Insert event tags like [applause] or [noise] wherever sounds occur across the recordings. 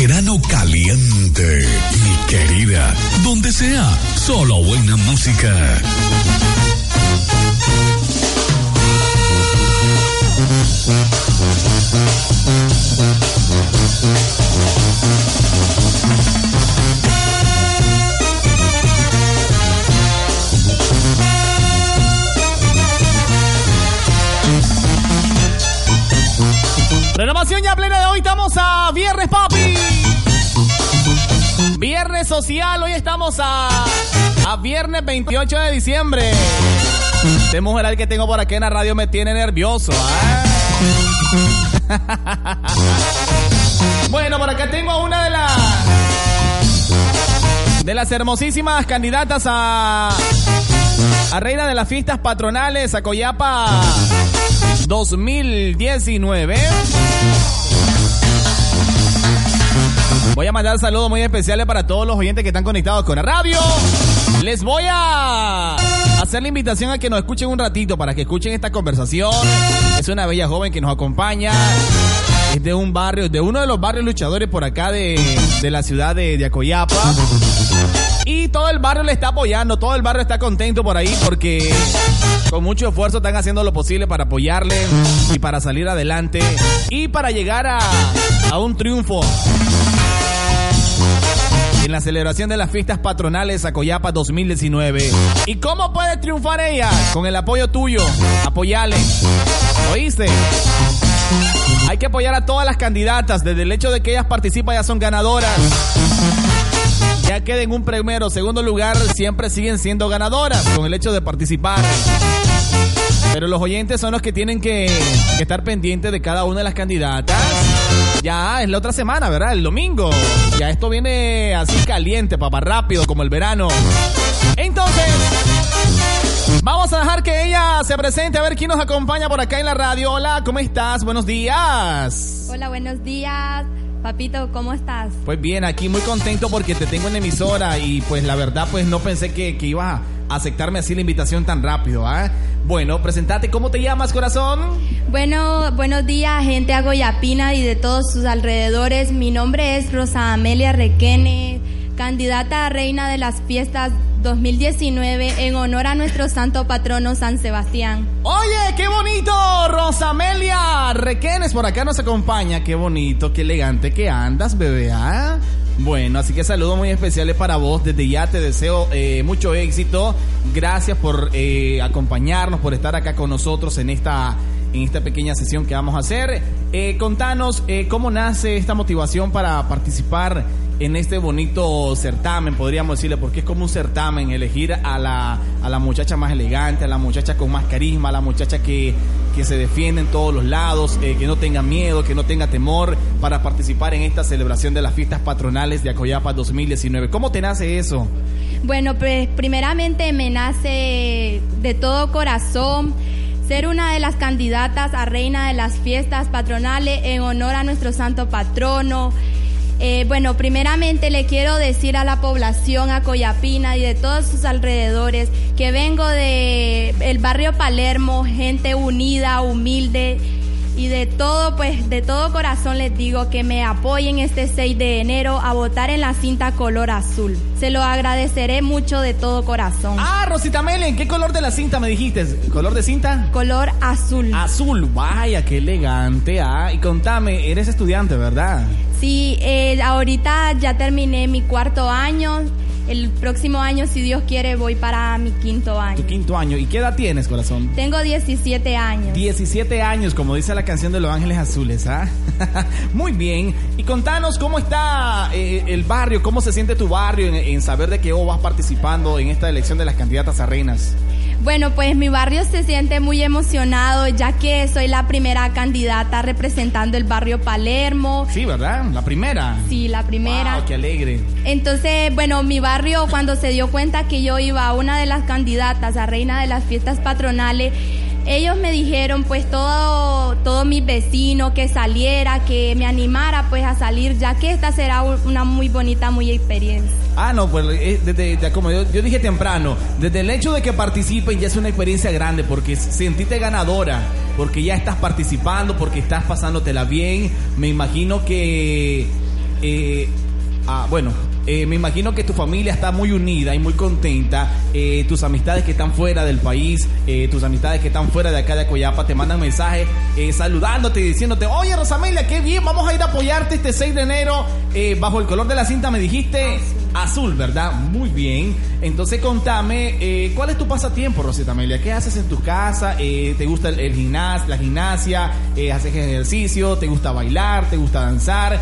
Verano caliente, mi querida. Donde sea, solo buena música. Renovación ya plena de hoy, estamos a viernes, papi. Viernes social, hoy estamos a, a viernes 28 de diciembre. Este mujer que tengo por aquí en la radio me tiene nervioso. ¿eh? [laughs] bueno, por acá tengo una de las de las hermosísimas candidatas a a reina de las fiestas patronales a Coyapa 2019. A mandar saludos muy especiales para todos los oyentes que están conectados con la radio. Les voy a hacer la invitación a que nos escuchen un ratito para que escuchen esta conversación. Es una bella joven que nos acompaña. Es de un barrio, de uno de los barrios luchadores por acá de, de la ciudad de, de Acoyapa. Y todo el barrio le está apoyando, todo el barrio está contento por ahí porque con mucho esfuerzo están haciendo lo posible para apoyarle y para salir adelante y para llegar a, a un triunfo en la celebración de las fiestas patronales a Coyapa 2019. ¿Y cómo puede triunfar ella? Con el apoyo tuyo. Apoyale. ¿Oíste? Hay que apoyar a todas las candidatas. Desde el hecho de que ellas participan ya son ganadoras. Ya queden un primero segundo lugar, siempre siguen siendo ganadoras con el hecho de participar. Pero los oyentes son los que tienen que, que, estar pendientes de cada una de las candidatas. Ya es la otra semana, ¿verdad? El domingo. Ya esto viene así caliente, papá, rápido, como el verano. Entonces, vamos a dejar que ella se presente a ver quién nos acompaña por acá en la radio. Hola, ¿cómo estás? Buenos días. Hola, buenos días. Papito, ¿cómo estás? Pues bien, aquí muy contento porque te tengo en emisora y pues la verdad pues no pensé que, que ibas a aceptarme así la invitación tan rápido, ¿ah? Bueno, presentate, ¿cómo te llamas, corazón? Bueno, buenos días, gente a Goyapina y de todos sus alrededores. Mi nombre es Rosa Amelia Requene, candidata a reina de las fiestas 2019 en honor a nuestro santo patrono San Sebastián. Oye, qué bonito, Rosamelia Requenes por acá nos acompaña. Qué bonito, qué elegante que andas, bebé. ¿ah? Bueno, así que saludos muy especiales para vos. Desde ya te deseo eh, mucho éxito. Gracias por eh, acompañarnos, por estar acá con nosotros en esta en esta pequeña sesión que vamos a hacer. Eh, contanos cómo nace esta motivación para participar en este bonito certamen, podríamos decirle, porque es como un certamen, elegir a la, a la muchacha más elegante, a la muchacha con más carisma, a la muchacha que, que se defiende en todos los lados, eh, que no tenga miedo, que no tenga temor para participar en esta celebración de las fiestas patronales de Acoyapa 2019. ¿Cómo te nace eso? Bueno, pues primeramente me nace de todo corazón ser una de las candidatas a reina de las fiestas patronales en honor a nuestro santo patrono. Eh, bueno, primeramente le quiero decir a la población, a Coyapina y de todos sus alrededores, que vengo de el barrio Palermo, gente unida, humilde y de todo, pues de todo corazón les digo que me apoyen este 6 de enero a votar en la cinta color azul. Se lo agradeceré mucho de todo corazón. Ah, Rosita Melen, ¿qué color de la cinta me dijiste? ¿Color de cinta? Color azul. Azul, vaya, qué elegante. Ah, y contame, eres estudiante, ¿verdad? Sí, eh, ahorita ya terminé mi cuarto año. El próximo año, si Dios quiere, voy para mi quinto año. Tu quinto año. ¿Y qué edad tienes, corazón? Tengo 17 años. 17 años, como dice la canción de Los Ángeles Azules, ¿ah? [laughs] Muy bien. Y contanos cómo está eh, el barrio, cómo se siente tu barrio en, en saber de que vos vas participando en esta elección de las candidatas a reinas. Bueno, pues mi barrio se siente muy emocionado ya que soy la primera candidata representando el barrio Palermo. Sí, ¿verdad? La primera. Sí, la primera. Wow, qué alegre. Entonces, bueno, mi barrio cuando se dio cuenta que yo iba a una de las candidatas a reina de las fiestas patronales, ellos me dijeron pues todo, todo mi vecino que saliera, que me animara pues a salir, ya que esta será una muy bonita, muy experiencia. Ah, no, pues eh, desde, como yo, dije temprano, desde el hecho de que participen ya es una experiencia grande, porque sentiste ganadora, porque ya estás participando, porque estás pasándotela bien. Me imagino que, eh, ah, bueno, eh, me imagino que tu familia está muy unida y muy contenta. Eh, tus amistades que están fuera del país, eh, tus amistades que están fuera de acá de Coyapa, te mandan mensajes saludándote y diciéndote, oye Rosamelia, qué bien, vamos a ir a apoyarte este 6 de enero bajo el color de la cinta, me dijiste azul, ¿verdad? Muy bien. Entonces contame, ¿cuál es tu pasatiempo, Rosita Amelia? ¿Qué haces en tu casa? ¿Te gusta el, gimnasio, la gimnasia? ¿Haces ejercicio? ¿Te gusta bailar? ¿Te gusta danzar?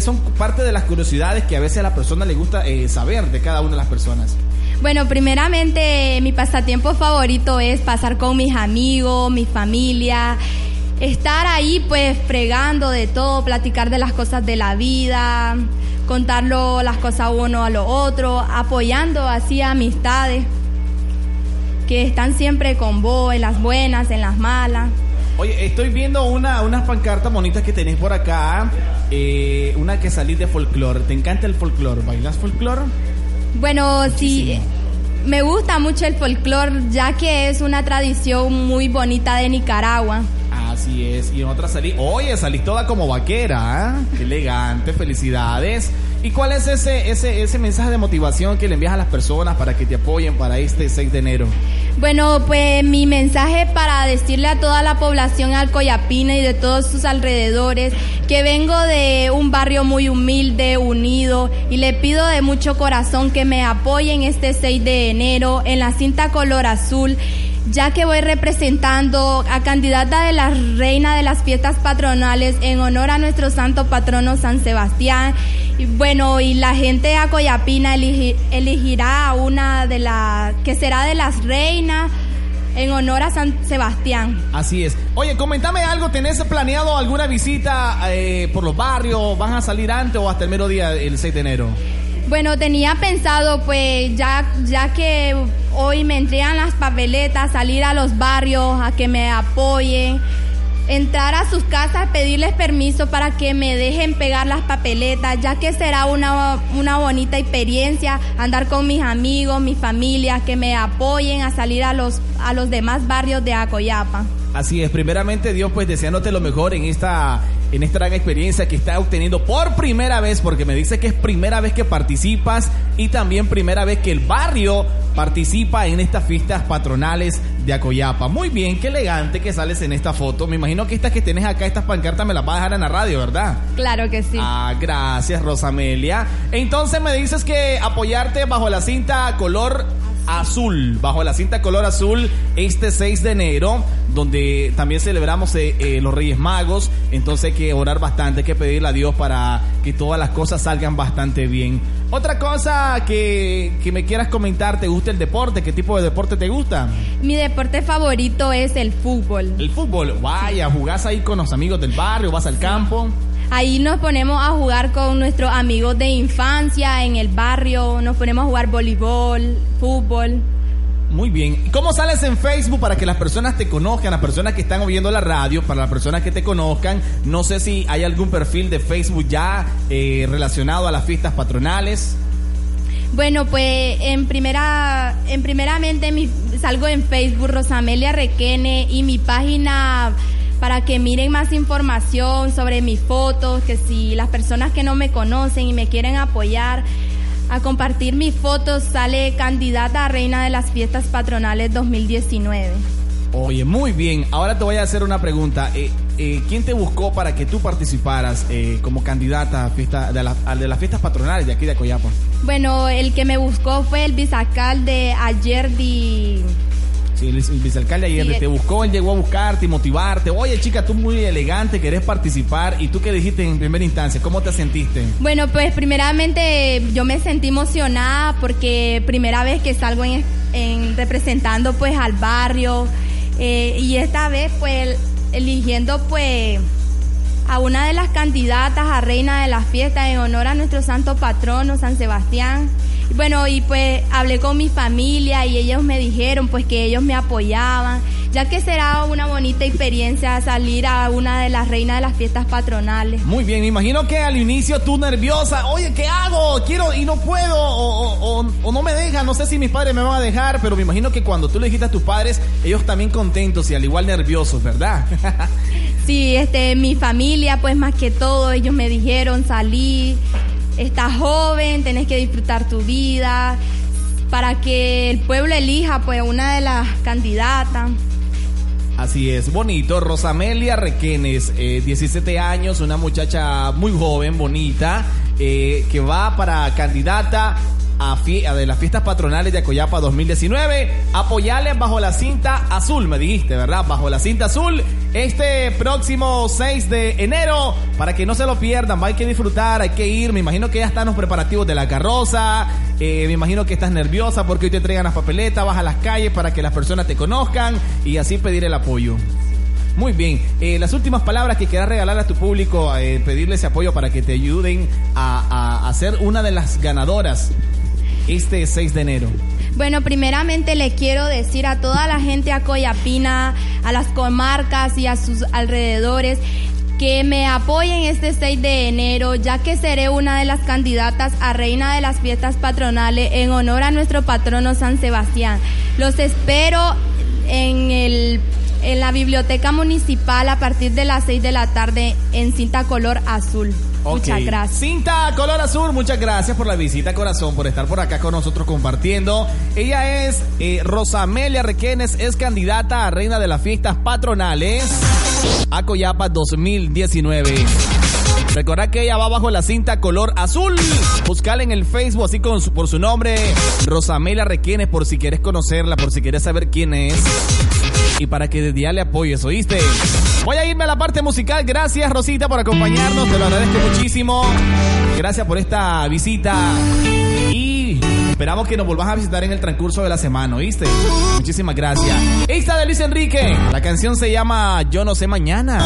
son parte de las curiosidades que a veces a la persona le gusta eh, saber de cada una de las personas? Bueno, primeramente mi pasatiempo favorito es pasar con mis amigos, mi familia, estar ahí pues fregando de todo, platicar de las cosas de la vida, contarlo las cosas uno a lo otro, apoyando así amistades que están siempre con vos, en las buenas, en las malas. Oye, estoy viendo una, unas pancartas bonitas que tenéis por acá. Eh, una que salís de folclore. ¿Te encanta el folclore? ¿Bailas folclore? Bueno, sí. Me gusta mucho el folclore, ya que es una tradición muy bonita de Nicaragua. Y en otra salí. Oye, salís toda como vaquera. ¿eh? Qué elegante. Felicidades. ¿Y cuál es ese, ese, ese mensaje de motivación que le envías a las personas para que te apoyen para este 6 de enero? Bueno, pues mi mensaje para decirle a toda la población alcoyapina y de todos sus alrededores que vengo de un barrio muy humilde, unido y le pido de mucho corazón que me apoyen este 6 de enero en la cinta color azul ya que voy representando a candidata de la reina de las fiestas patronales en honor a nuestro santo patrono San Sebastián. Y bueno, y la gente de Acoyapina elegirá a una de las que será de las reinas en honor a San Sebastián. Así es. Oye, comentame algo, ¿tenés planeado alguna visita eh, por los barrios? ¿Van a salir antes o hasta el mero día, el 6 de enero? Bueno, tenía pensado, pues, ya, ya que hoy me entregan las papeletas, salir a los barrios a que me apoyen, entrar a sus casas, pedirles permiso para que me dejen pegar las papeletas, ya que será una, una bonita experiencia andar con mis amigos, mi familia, que me apoyen a salir a los, a los demás barrios de Acoyapa. Así es, primeramente Dios pues deseándote lo mejor en esta en esta gran experiencia que está obteniendo por primera vez, porque me dice que es primera vez que participas y también primera vez que el barrio participa en estas fiestas patronales de Acoyapa. Muy bien, qué elegante que sales en esta foto. Me imagino que estas que tienes acá, estas pancartas, me las vas a dejar en la radio, ¿verdad? Claro que sí. Ah, gracias, Rosamelia. Entonces me dices que apoyarte bajo la cinta color azul, bajo la cinta color azul, este 6 de enero, donde también celebramos eh, eh, los Reyes Magos. Entonces hay que orar bastante, hay que pedirle a Dios para que todas las cosas salgan bastante bien. Otra cosa que, que me quieras comentar, ¿te gusta el deporte? ¿Qué tipo de deporte te gusta? Mi deporte favorito es el fútbol. El fútbol, vaya, jugás ahí con los amigos del barrio, vas al campo. Ahí nos ponemos a jugar con nuestros amigos de infancia en el barrio, nos ponemos a jugar voleibol, fútbol. Muy bien. ¿Cómo sales en Facebook para que las personas te conozcan, las personas que están oyendo la radio, para las personas que te conozcan? No sé si hay algún perfil de Facebook ya eh, relacionado a las fiestas patronales. Bueno, pues en primera, en primeramente mi, salgo en Facebook Rosamelia Requene y mi página para que miren más información sobre mis fotos, que si las personas que no me conocen y me quieren apoyar a compartir mis fotos, sale candidata a reina de las fiestas patronales 2019. Oye, muy bien. Ahora te voy a hacer una pregunta. Eh, eh, ¿Quién te buscó para que tú participaras eh, como candidata a, fiesta, de, de, las fiestas patronales de aquí de Coyapo? Bueno, el que me buscó fue el bisacal de ayer de Sí, el, el vicealcalde ayer Sí, te buscó, él llegó a buscarte y motivarte. Oye, chica, tú muy elegante, querés participar. ¿Y tú qué dijiste en primera instancia? ¿Cómo te sentiste? Bueno, pues primeramente yo me sentí emocionada porque primera vez que salgo en, en representando pues al barrio eh, y esta vez pues eligiendo pues a una de las candidatas a reina de las fiestas en honor a nuestro santo patrono San Sebastián. Bueno, y pues hablé con mi familia y ellos me dijeron pues que ellos me apoyaban, ya que será una bonita experiencia salir a una de las reinas de las fiestas patronales. Muy bien, me imagino que al inicio tú nerviosa, oye, ¿qué hago? Quiero y no puedo, o, o- o- o no me dejan, no sé si mis padres me van a dejar, pero me imagino que cuando tú le dijiste a tus padres, ellos también contentos y al igual nerviosos, ¿verdad? [laughs] Sí, este, mi familia, pues más que todo, ellos me dijeron, salí, estás joven, tenés que disfrutar tu vida, para que el pueblo elija, pues, una de las candidatas. Así es, bonito. Rosamelia Requenes, eh, 17 años, una muchacha muy joven, bonita, eh, que va para candidata a, de las fiestas patronales de Acoyapa 2019. Apoyarle bajo la cinta azul, me dijiste, ¿verdad? Bajo la cinta azul, este próximo 6 de enero, para que no se lo pierdan, hay que disfrutar, hay que ir. Me imagino que ya están los preparativos de la carroza, eh, me imagino que estás nerviosa porque hoy te entregan las papeletas, vas a las calles para que las personas te conozcan y así pedir el apoyo. Muy bien, eh, las últimas palabras que quieras regalar a tu público, eh, pedirle ese apoyo para que te ayuden a, a- a ser una de las ganadoras este 6 de enero. Bueno, primeramente le quiero decir a toda la gente acoyapina, a las comarcas y a sus alrededores que me apoyen este 6 de enero, ya que seré una de las candidatas a reina de las fiestas patronales en honor a nuestro patrono San Sebastián. Los espero en el en la biblioteca municipal a partir de las 6 de la tarde en cinta color azul. Muchas gracias. Cinta Color Azul, muchas gracias por la visita, corazón, por estar por acá con nosotros compartiendo. Ella es eh, Rosamelia Requenes, es candidata a reina de las fiestas patronales a Coyapa 2019. Recordad que ella va bajo la cinta color azul. Buscala en el Facebook así con su- por su nombre, Rosamelia Requenes, por si quieres conocerla, por si quieres saber quién es. Y para que desde ya le apoyes, ¿oíste? Voy a irme a la parte musical. Gracias, Rosita, por acompañarnos. Te lo agradezco muchísimo. Gracias por esta visita. Y esperamos que nos volvás a visitar en el transcurso de la semana, ¿oíste? Muchísimas gracias. Esta de Luis Enrique. La canción se llama Yo no sé mañana.